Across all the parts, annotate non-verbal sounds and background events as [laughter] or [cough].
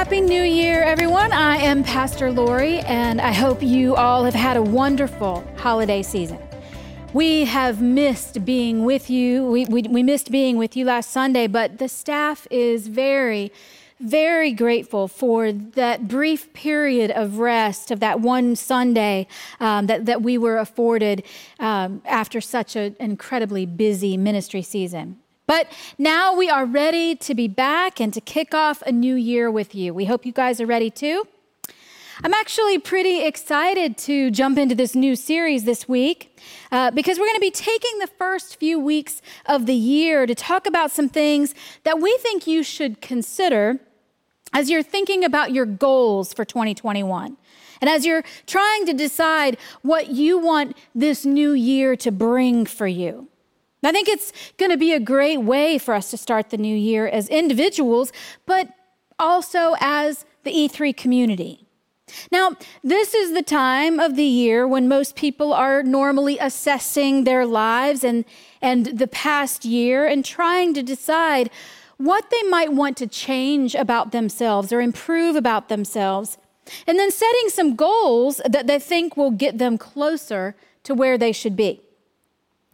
Happy New Year, everyone. I am Pastor Lori, and I hope you all have had a wonderful holiday season. We have missed being with you. We, we, we, missed being with you last Sunday, but the staff is very, very grateful for that brief period of rest of that one Sunday um, that, that we were afforded um, after such an incredibly busy ministry season. But now we are ready to be back and to kick off a new year with you. We hope you guys are ready too. I'm actually pretty excited to jump into this new series this week uh, because we're going to be taking the first few weeks of the year to talk about some things that we think you should consider as you're thinking about your goals for 2021. And as you're trying to decide what you want this new year to bring for you. I think it's going to be a great way for us to start the new year as individuals, but also as the E3 community. Now, this is the time of the year when most people are normally assessing their lives and, and the past year and trying to decide what they might want to change about themselves or improve about themselves, and then setting some goals that they think will get them closer to where they should be.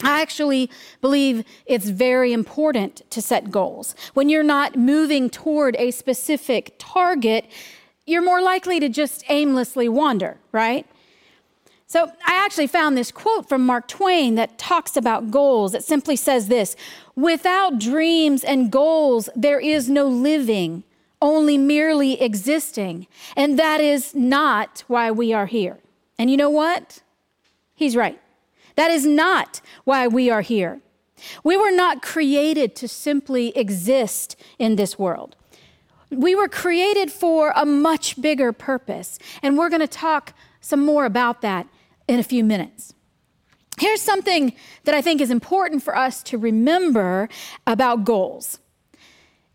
I actually believe it's very important to set goals. When you're not moving toward a specific target, you're more likely to just aimlessly wander, right? So I actually found this quote from Mark Twain that talks about goals. It simply says this Without dreams and goals, there is no living, only merely existing. And that is not why we are here. And you know what? He's right. That is not why we are here. We were not created to simply exist in this world. We were created for a much bigger purpose, and we're going to talk some more about that in a few minutes. Here's something that I think is important for us to remember about goals.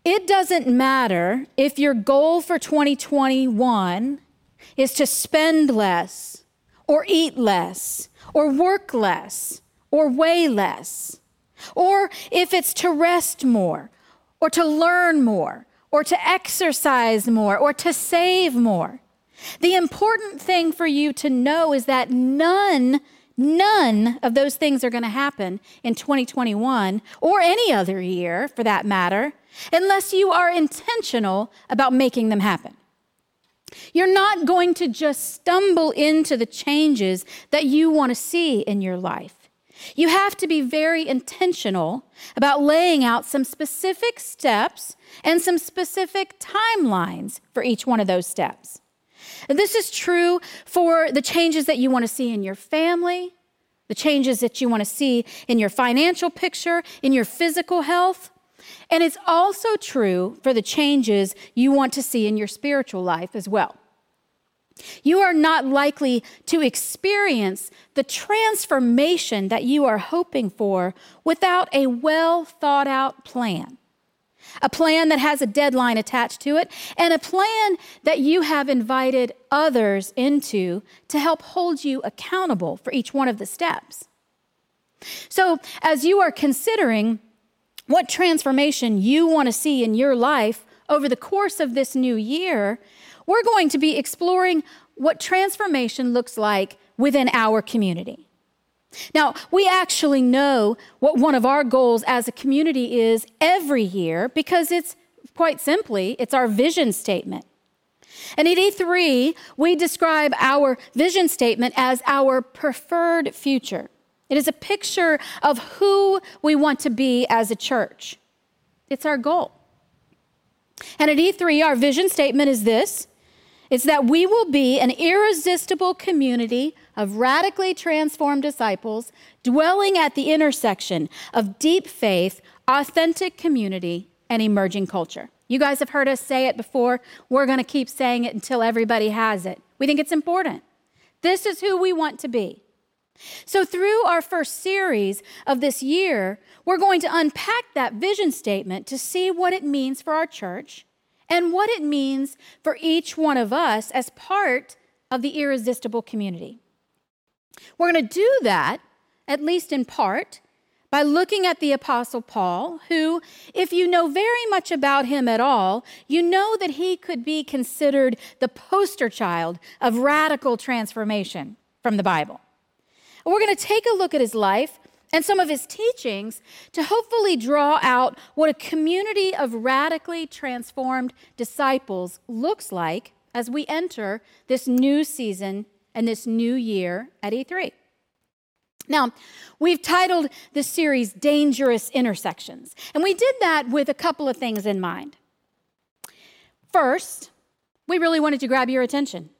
It doesn't matter if your goal for 2021 is to spend less or eat less or work less or weigh less, or if it's to rest more or to learn more or to exercise more or to save more. The important thing for you to know is that none, none of those things are going to happen in 2021 or any other year for that matter, unless you are intentional about making them happen. You're not going to just stumble into the changes that you want to see in your life. You have to be very intentional about laying out some specific steps and some specific timelines for each one of those steps. And this is true for the changes that you want to see in your family, the changes that you want to see in your financial picture, in your physical health. And it's also true for the changes you want to see in your spiritual life as well. You are not likely to experience the transformation that you are hoping for without a well thought out plan. A plan that has a deadline attached to it, and a plan that you have invited others into to help hold you accountable for each one of the steps. So, as you are considering what transformation you want to see in your life over the course of this new year, we're going to be exploring what transformation looks like within our community. Now, we actually know what one of our goals as a community is every year because it's quite simply, it's our vision statement. And at E3, we describe our vision statement as our preferred future. It is a picture of who we want to be as a church. It's our goal. And at E3, our vision statement is this it's that we will be an irresistible community of radically transformed disciples dwelling at the intersection of deep faith, authentic community, and emerging culture. You guys have heard us say it before. We're going to keep saying it until everybody has it. We think it's important. This is who we want to be. So, through our first series of this year, we're going to unpack that vision statement to see what it means for our church and what it means for each one of us as part of the irresistible community. We're going to do that, at least in part, by looking at the Apostle Paul, who, if you know very much about him at all, you know that he could be considered the poster child of radical transformation from the Bible. We're going to take a look at his life and some of his teachings to hopefully draw out what a community of radically transformed disciples looks like as we enter this new season and this new year at E3. Now, we've titled this series Dangerous Intersections, and we did that with a couple of things in mind. First, we really wanted to grab your attention.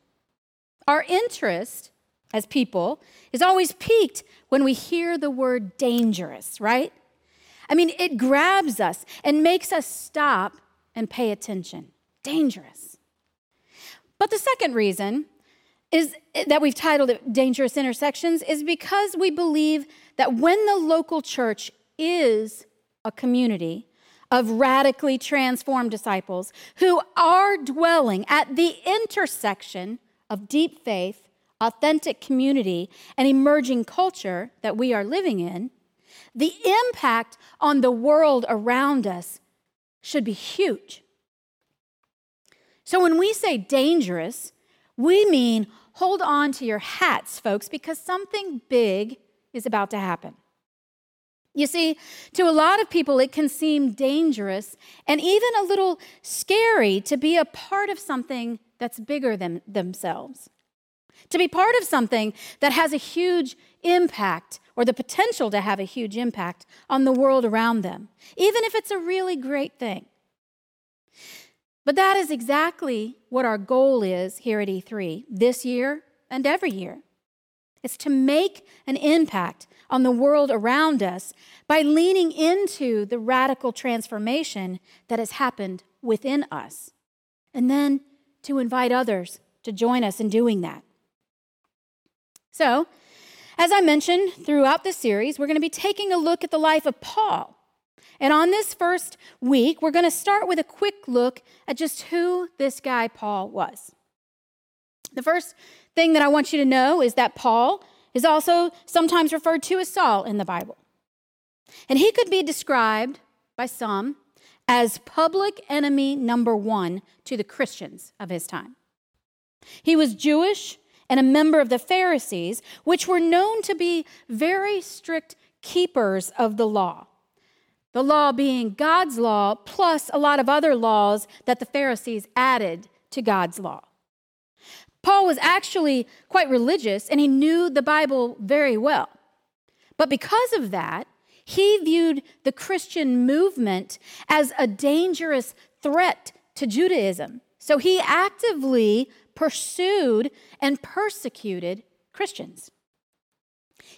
Our interest as people is always piqued when we hear the word dangerous, right? I mean, it grabs us and makes us stop and pay attention. Dangerous. But the second reason is that we've titled it Dangerous Intersections is because we believe that when the local church is a community of radically transformed disciples who are dwelling at the intersection of deep faith, authentic community, and emerging culture that we are living in, the impact on the world around us should be huge. So when we say dangerous, we mean hold on to your hats, folks, because something big is about to happen. You see, to a lot of people, it can seem dangerous and even a little scary to be a part of something that's bigger than themselves. To be part of something that has a huge impact or the potential to have a huge impact on the world around them, even if it's a really great thing. But that is exactly what our goal is here at E3 this year and every year. It's to make an impact on the world around us by leaning into the radical transformation that has happened within us, and then to invite others to join us in doing that. So, as I mentioned throughout the series, we're going to be taking a look at the life of Paul and on this first week, we're going to start with a quick look at just who this guy Paul was. The first thing that I want you to know is that Paul is also sometimes referred to as Saul in the Bible. And he could be described by some as public enemy number one to the Christians of his time. He was Jewish and a member of the Pharisees, which were known to be very strict keepers of the law. The law being God's law, plus a lot of other laws that the Pharisees added to God's law. Paul was actually quite religious and he knew the Bible very well. But because of that, he viewed the Christian movement as a dangerous threat to Judaism. So he actively pursued and persecuted Christians.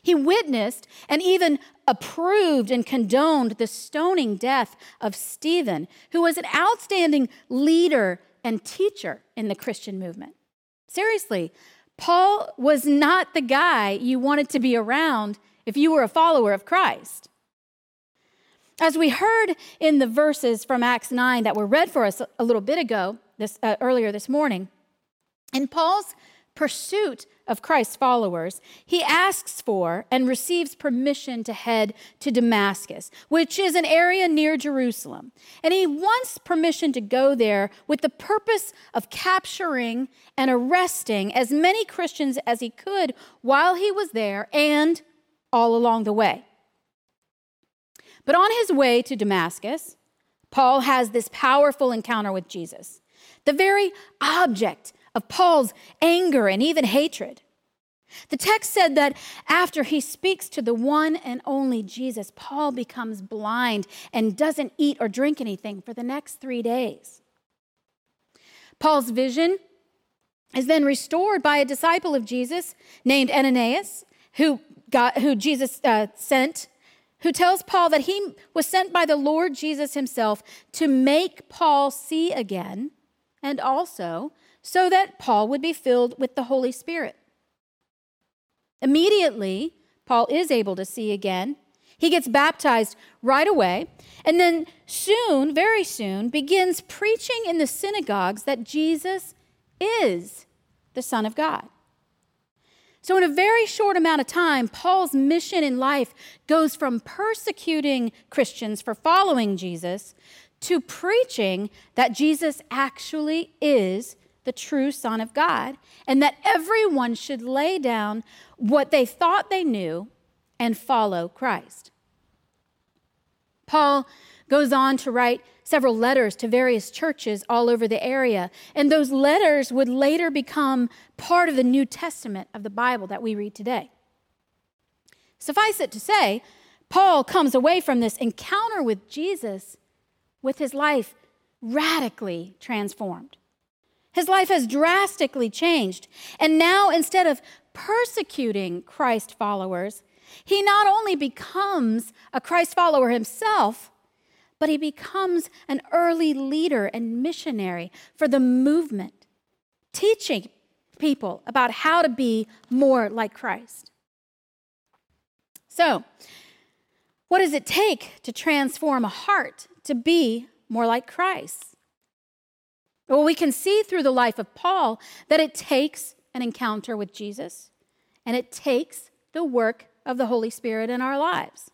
He witnessed and even approved and condoned the stoning death of Stephen, who was an outstanding leader and teacher in the Christian movement. Seriously, Paul was not the guy you wanted to be around if you were a follower of Christ. As we heard in the verses from Acts 9 that were read for us a little bit ago, this, uh, earlier this morning, in Paul's pursuit of Christ's followers, he asks for and receives permission to head to Damascus, which is an area near Jerusalem. And he wants permission to go there with the purpose of capturing and arresting as many Christians as he could while he was there and all along the way. But on his way to Damascus, Paul has this powerful encounter with Jesus, the very object of Paul's anger and even hatred. The text said that after he speaks to the one and only Jesus, Paul becomes blind and doesn't eat or drink anything for the next three days. Paul's vision is then restored by a disciple of Jesus named Ananias, who, got, who Jesus uh, sent, who tells Paul that he was sent by the Lord Jesus himself to make Paul see again and also so that Paul would be filled with the Holy Spirit. Immediately, Paul is able to see again. He gets baptized right away, and then soon, very soon, begins preaching in the synagogues that Jesus is the Son of God. So, in a very short amount of time, Paul's mission in life goes from persecuting Christians for following Jesus to preaching that Jesus actually is the true Son of God and that everyone should lay down what they thought they knew and follow Christ. Paul goes on to write several letters to various churches all over the area. And those letters would later become part of the New Testament of the Bible that we read today. Suffice it to say, Paul comes away from this encounter with Jesus with his life radically transformed. His life has drastically changed. And now, instead of persecuting Christ followers, he not only becomes a Christ follower himself, but he becomes an early leader and missionary for the movement, teaching people about how to be more like Christ. So, what does it take to transform a heart to be more like Christ? Well, we can see through the life of Paul that it takes an encounter with Jesus and it takes the work of the Holy Spirit in our lives.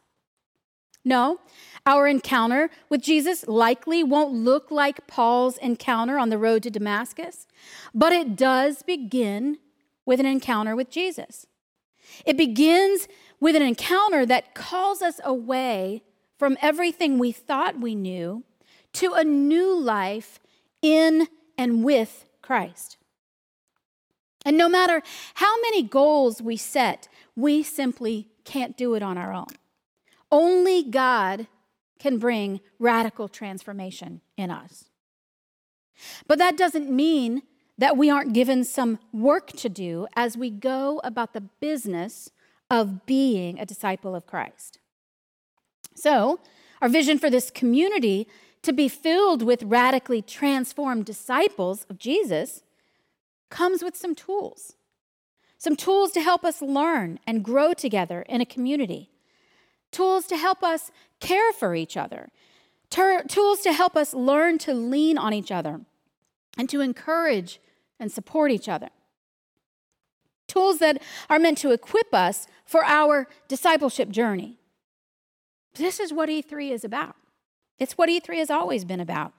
No, our encounter with Jesus likely won't look like Paul's encounter on the road to Damascus, but it does begin with an encounter with Jesus. It begins with an encounter that calls us away from everything we thought we knew to a new life in and with Christ. And no matter how many goals we set, we simply can't do it on our own. Only God can bring radical transformation in us. But that doesn't mean that we aren't given some work to do as we go about the business of being a disciple of Christ. So, our vision for this community to be filled with radically transformed disciples of Jesus comes with some tools. Some tools to help us learn and grow together in a community tools to help us care for each other, Tur- tools to help us learn to lean on each other and to encourage and support each other. Tools that are meant to equip us for our discipleship journey. This is what E3 is about. It's what E3 has always been about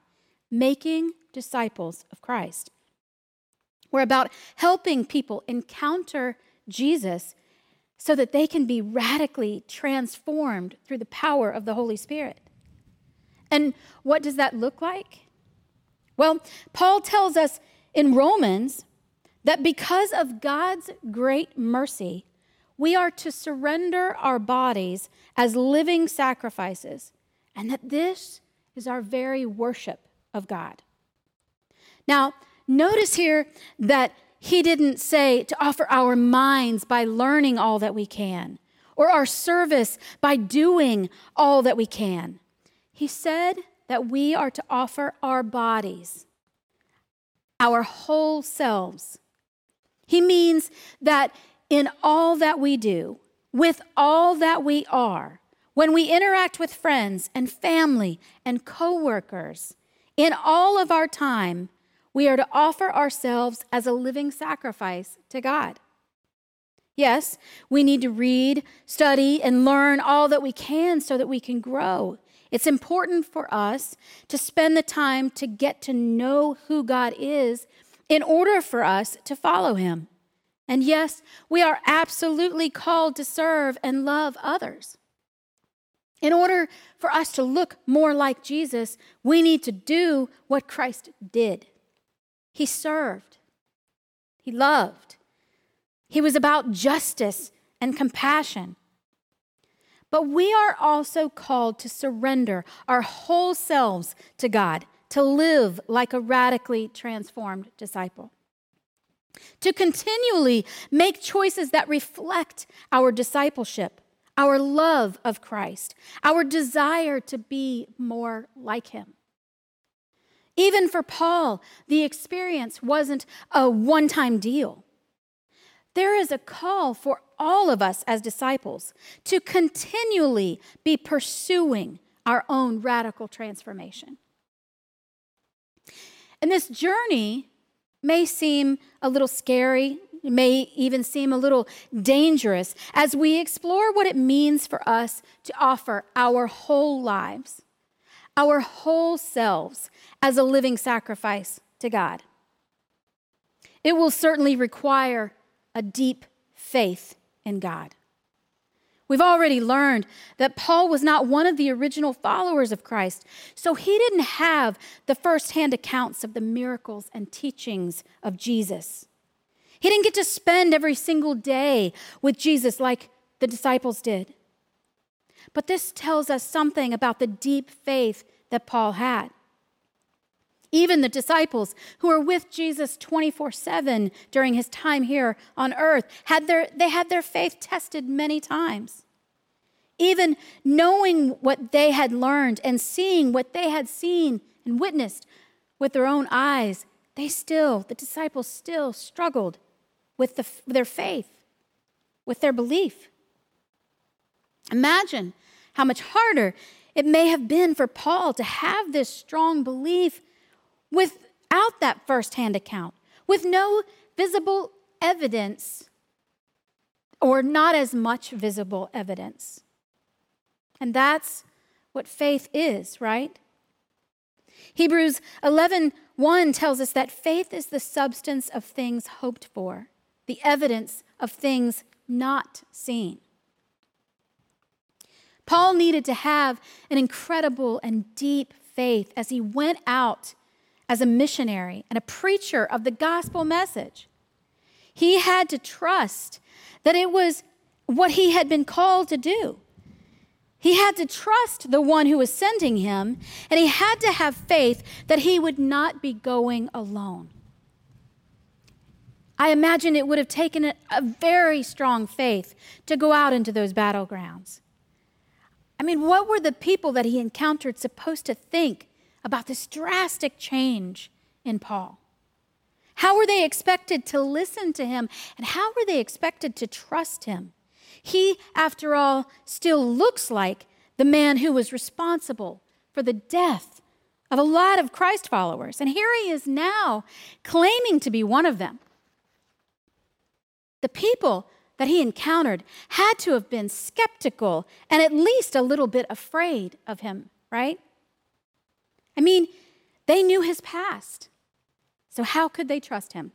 making disciples of Christ. We're about helping people encounter Jesus so that they can be radically transformed through the power of the Holy Spirit. And what does that look like? Well, Paul tells us in Romans that because of God's great mercy, we are to surrender our bodies as living sacrifices, and that this is our very worship of God. Now, notice here that he didn't say to offer our minds by learning all that we can, or our service by doing all that we can. He said that we are to offer our bodies, our whole selves. He means that in all that we do, with all that we are, when we interact with friends and family and coworkers, in all of our time, we are to offer ourselves as a living sacrifice to God. Yes, we need to read, study, and learn all that we can so that we can grow. It's important for us to spend the time to get to know who God is in order for us to follow Him. And yes, we are absolutely called to serve and love others. In order for us to look more like Jesus, we need to do what Christ did. He served, he loved, he was about justice and compassion. But we are also called to surrender our whole selves to God, to live like a radically transformed disciple, to continually make choices that reflect our discipleship, our love of Christ, our desire to be more like Him. Even for Paul, the experience wasn't a one time deal. There is a call for all of us as disciples to continually be pursuing our own radical transformation. And this journey may seem a little scary, it may even seem a little dangerous as we explore what it means for us to offer our whole lives, our whole selves as a living sacrifice to God. It will certainly require a deep faith in God. We've already learned that Paul was not one of the original followers of Christ, so he didn't have the firsthand accounts of the miracles and teachings of Jesus. He didn't get to spend every single day with Jesus like the disciples did. But this tells us something about the deep faith that Paul had. Even the disciples who were with Jesus 24 7 during his time here on earth, had their, they had their faith tested many times. Even knowing what they had learned and seeing what they had seen and witnessed with their own eyes, they still, the disciples still struggled with the, their faith, with their belief. Imagine how much harder it may have been for Paul to have this strong belief without that firsthand account, with no visible evidence or not as much visible evidence. And that's what faith is, right? Hebrews 11 1 tells us that faith is the substance of things hoped for, the evidence of things not seen. Paul needed to have an incredible and deep faith as he went out as a missionary and a preacher of the gospel message. He had to trust that it was what he had been called to do. He had to trust the one who was sending him, and he had to have faith that he would not be going alone. I imagine it would have taken a, very strong faith to go out into those battlegrounds. I mean, what were the people that he encountered supposed to think about this drastic change in Paul. How were they expected to listen to him? And how were they expected to trust him? He, after all, still looks like the man who was responsible for the death of a lot of Christ followers. And here he is now claiming to be one of them. The people that he encountered had to have been skeptical and at least a little bit afraid of him, right? I mean, they knew his past. So, how could they trust him?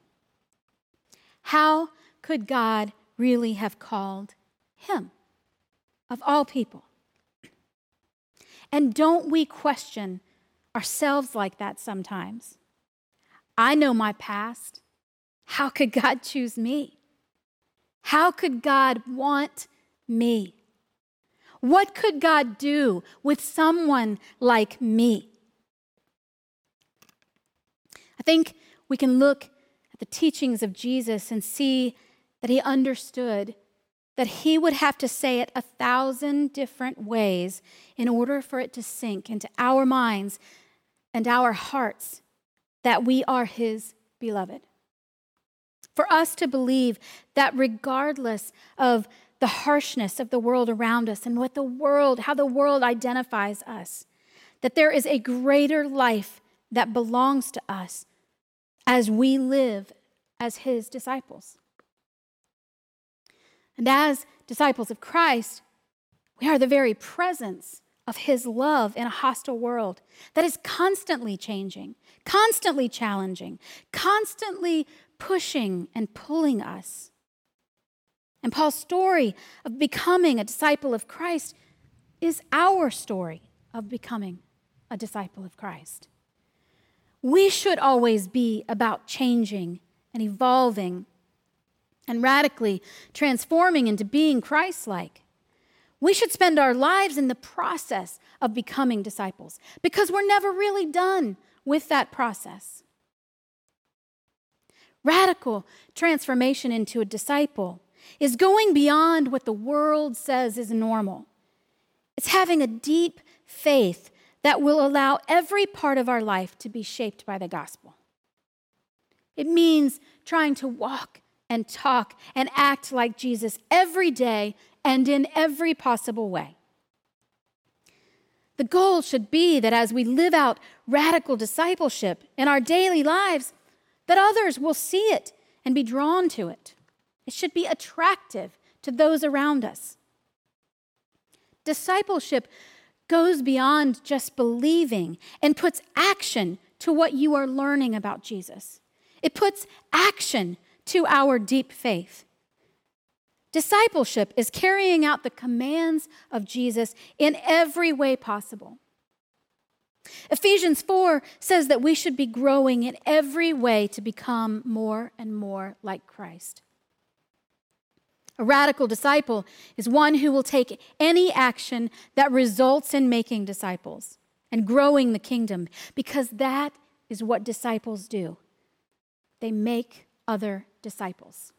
How could God really have called him, of all people? And don't we question ourselves like that sometimes? I know my past. How could God [laughs] choose me? How could God want me? What could God do with someone like me? I think we can look at the teachings of Jesus and see that he understood that he would have to say it a thousand different ways in order for it to sink into our minds and our hearts that we are his beloved. For us to believe that regardless of the harshness of the world around us and what the world, how the world identifies us, that there is a greater life that belongs to us as we live as his disciples. And as disciples of Christ, we are the very presence of his love in a hostile world that is constantly changing, constantly challenging, constantly pushing and pulling us. And Paul's story of becoming a disciple of Christ is our story of becoming a disciple of Christ. We should always be about changing and evolving and radically transforming into being Christ like. We should spend our lives in the process of becoming disciples because we're never really done with that process. Radical transformation into a disciple is going beyond what the world says is normal. It's having a deep faith that will allow every part of our life to be shaped by the gospel. It means trying to walk and talk and act like Jesus every day and in every possible way. The goal should be that as we live out radical discipleship in our daily lives, that others will see it and be drawn to it. it should be attractive to those around us. Discipleship goes beyond just believing and puts action to what you are learning about Jesus. It puts action to our deep faith. Discipleship is carrying out the commands of Jesus in every way possible. Ephesians 4 says that we should be growing in every way to become more and more like Christ. A radical disciple is one who will take any action that results in making disciples and growing the kingdom, because that is what disciples do. They make other disciples.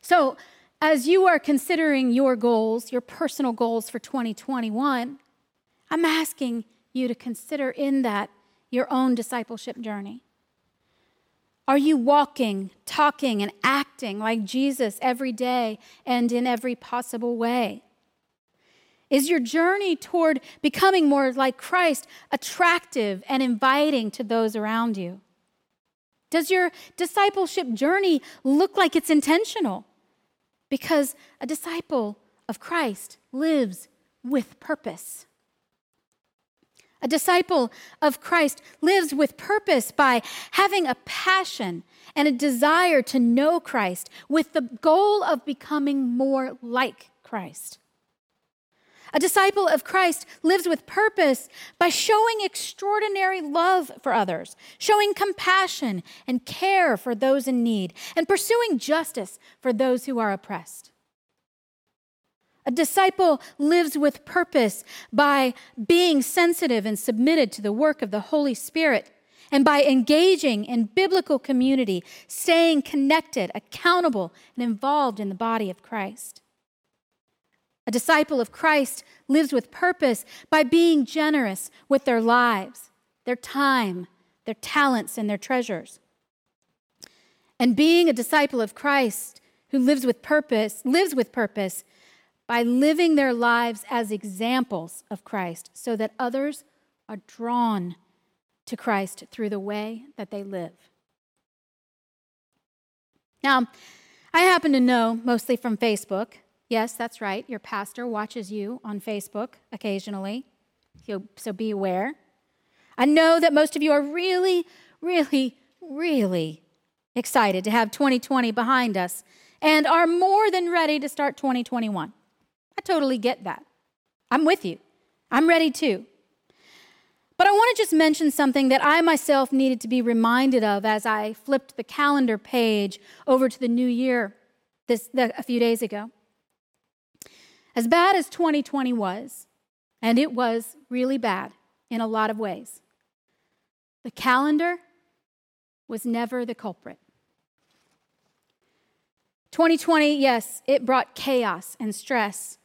So, as you are considering your goals, your personal goals for 2021, I'm asking you to consider in that your own discipleship journey. Are you walking, talking, and acting like Jesus every day and in every possible way? Is your journey toward becoming more like Christ attractive and inviting to those around you? Does your discipleship journey look like it's intentional? Because a disciple of Christ lives with purpose. A disciple of Christ lives with purpose by having a passion and a desire to know Christ with the goal of becoming more like Christ. A disciple of Christ lives with purpose by showing extraordinary love for others, showing compassion and care for those in need, and pursuing justice for those who are oppressed. A disciple lives with purpose by being sensitive and submitted to the work of the Holy Spirit and by engaging in biblical community, staying connected, accountable, and involved in the body of Christ. A disciple of Christ lives with purpose by being generous with their lives, their time, their talents, and their treasures. And being a disciple of Christ who lives with purpose, lives with purpose by living their lives as examples of Christ so that others are drawn to Christ through the way that they live. Now, I happen to know, mostly from Facebook, yes, that's right, your pastor watches you on Facebook occasionally, so, be aware. I know that most of you are really, really, really excited to have 2020 behind us and are more than ready to start 2021. I totally get that. I'm with you. I'm ready too. But I want to just mention something that I myself needed to be reminded of as I flipped the calendar page over to the new year this, the, a few days ago. As bad as 2020 was, and it was really bad in a lot of ways, the calendar was never the culprit. 2020, yes, it brought chaos and stress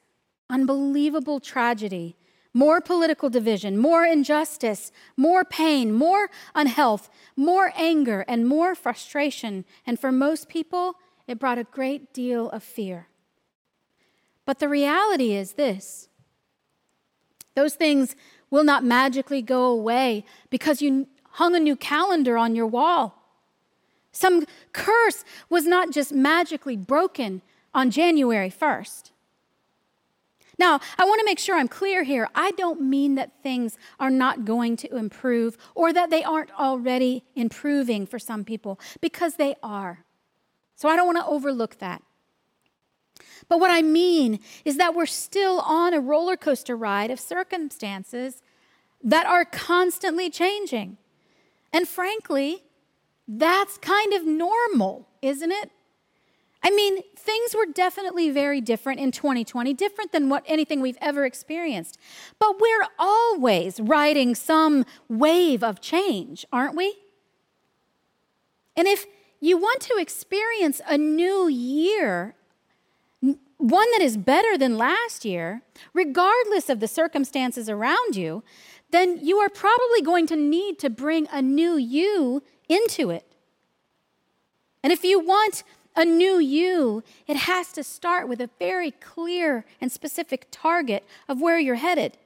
unbelievable tragedy, more political division, more injustice, more pain, more unhealth, more anger, and more frustration. And for most people, it brought a great deal of fear. But the reality is this those things will not magically go away because you hung a new calendar on your wall. Some curse was not just magically broken on January 1st. Now, I want to make sure I'm clear here. I don't mean that things are not going to improve or that they aren't already improving for some people, because they are. So I don't want to overlook that. But what I mean is that we're still on a roller coaster ride of circumstances that are constantly changing. And frankly, that's kind of normal, isn't it? I mean, things were definitely very different in 2020, different than what anything we've ever experienced. But we're always riding some wave of change, aren't we? And if you want to experience a new year, one that is better than last year, regardless of the circumstances around you, then you are probably going to need to bring a new you into it. And if you want a new you, it has to start with a very clear and specific target of where you're headed.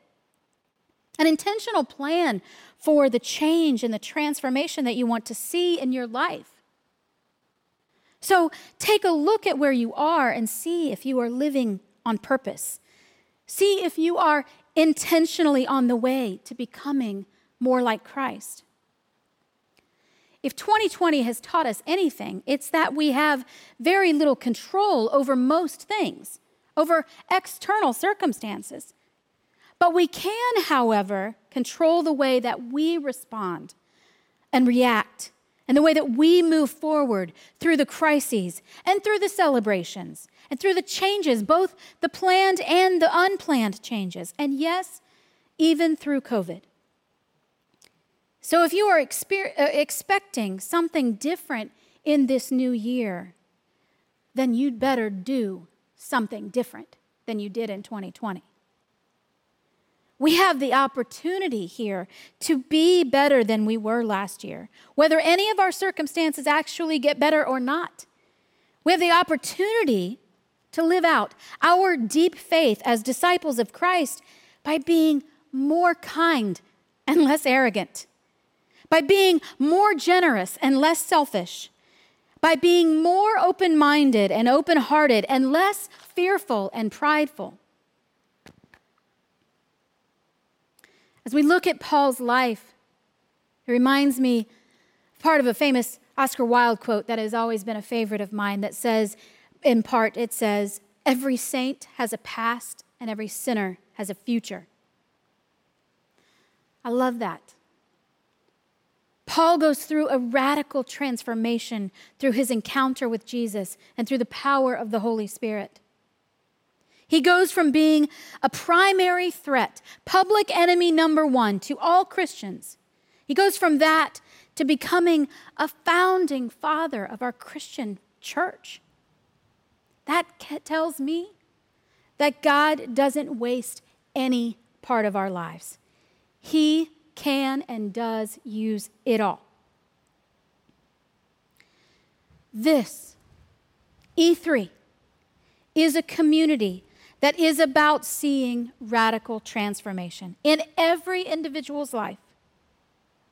An intentional plan for the change and the transformation that you want to see in your life. So take a look at where you are and see if you are living on purpose. See if you are intentionally on the way to becoming more like Christ. If 2020 has taught us anything, it's that we have very little control over most things, over external circumstances. But we can, however, control the way that we respond and react and the way that we move forward through the crises and through the celebrations and through the changes, both the planned and the unplanned changes, and yes, even through COVID. So, if you are exper- uh, expecting something different in this new year, then you'd better do something different than you did in 2020. We have the opportunity here to be better than we were last year, whether any of our circumstances actually get better or not. We have the opportunity to live out our deep faith as disciples of Christ by being more kind and less arrogant by being more generous and less selfish, by being more open minded and open hearted and less fearful and prideful. As we look at Paul's life, it reminds me part of a famous Oscar Wilde quote that has always been a favorite of mine that says, in part, it says, Every saint has a past and every sinner has a future. I love that. Paul goes through a radical transformation through his encounter with Jesus and through the power of the Holy Spirit. He goes from being a primary threat, public enemy number one to all Christians. He goes from that to becoming a founding father of our Christian church. That tells me that God doesn't waste any part of our lives. He can and does use it all. This, E3, is a community that is about seeing radical transformation in every individual's life.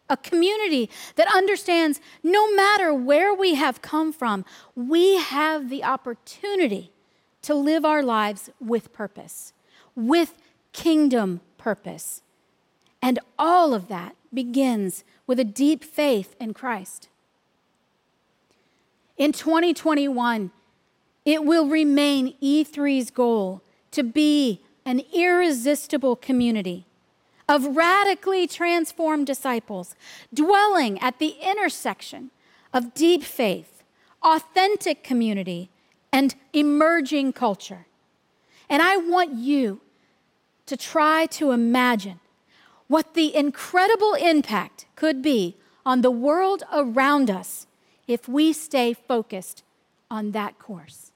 A community that understands no matter where we have come from, we have the opportunity to live our lives with purpose, with kingdom purpose. And all of that begins with a deep faith in Christ. In 2021, it will remain E3's goal to be an irresistible community of radically transformed disciples dwelling at the intersection of deep faith, authentic community, and emerging culture. And I want you to try to imagine what the incredible impact could be on the world around us if we stay focused on that course.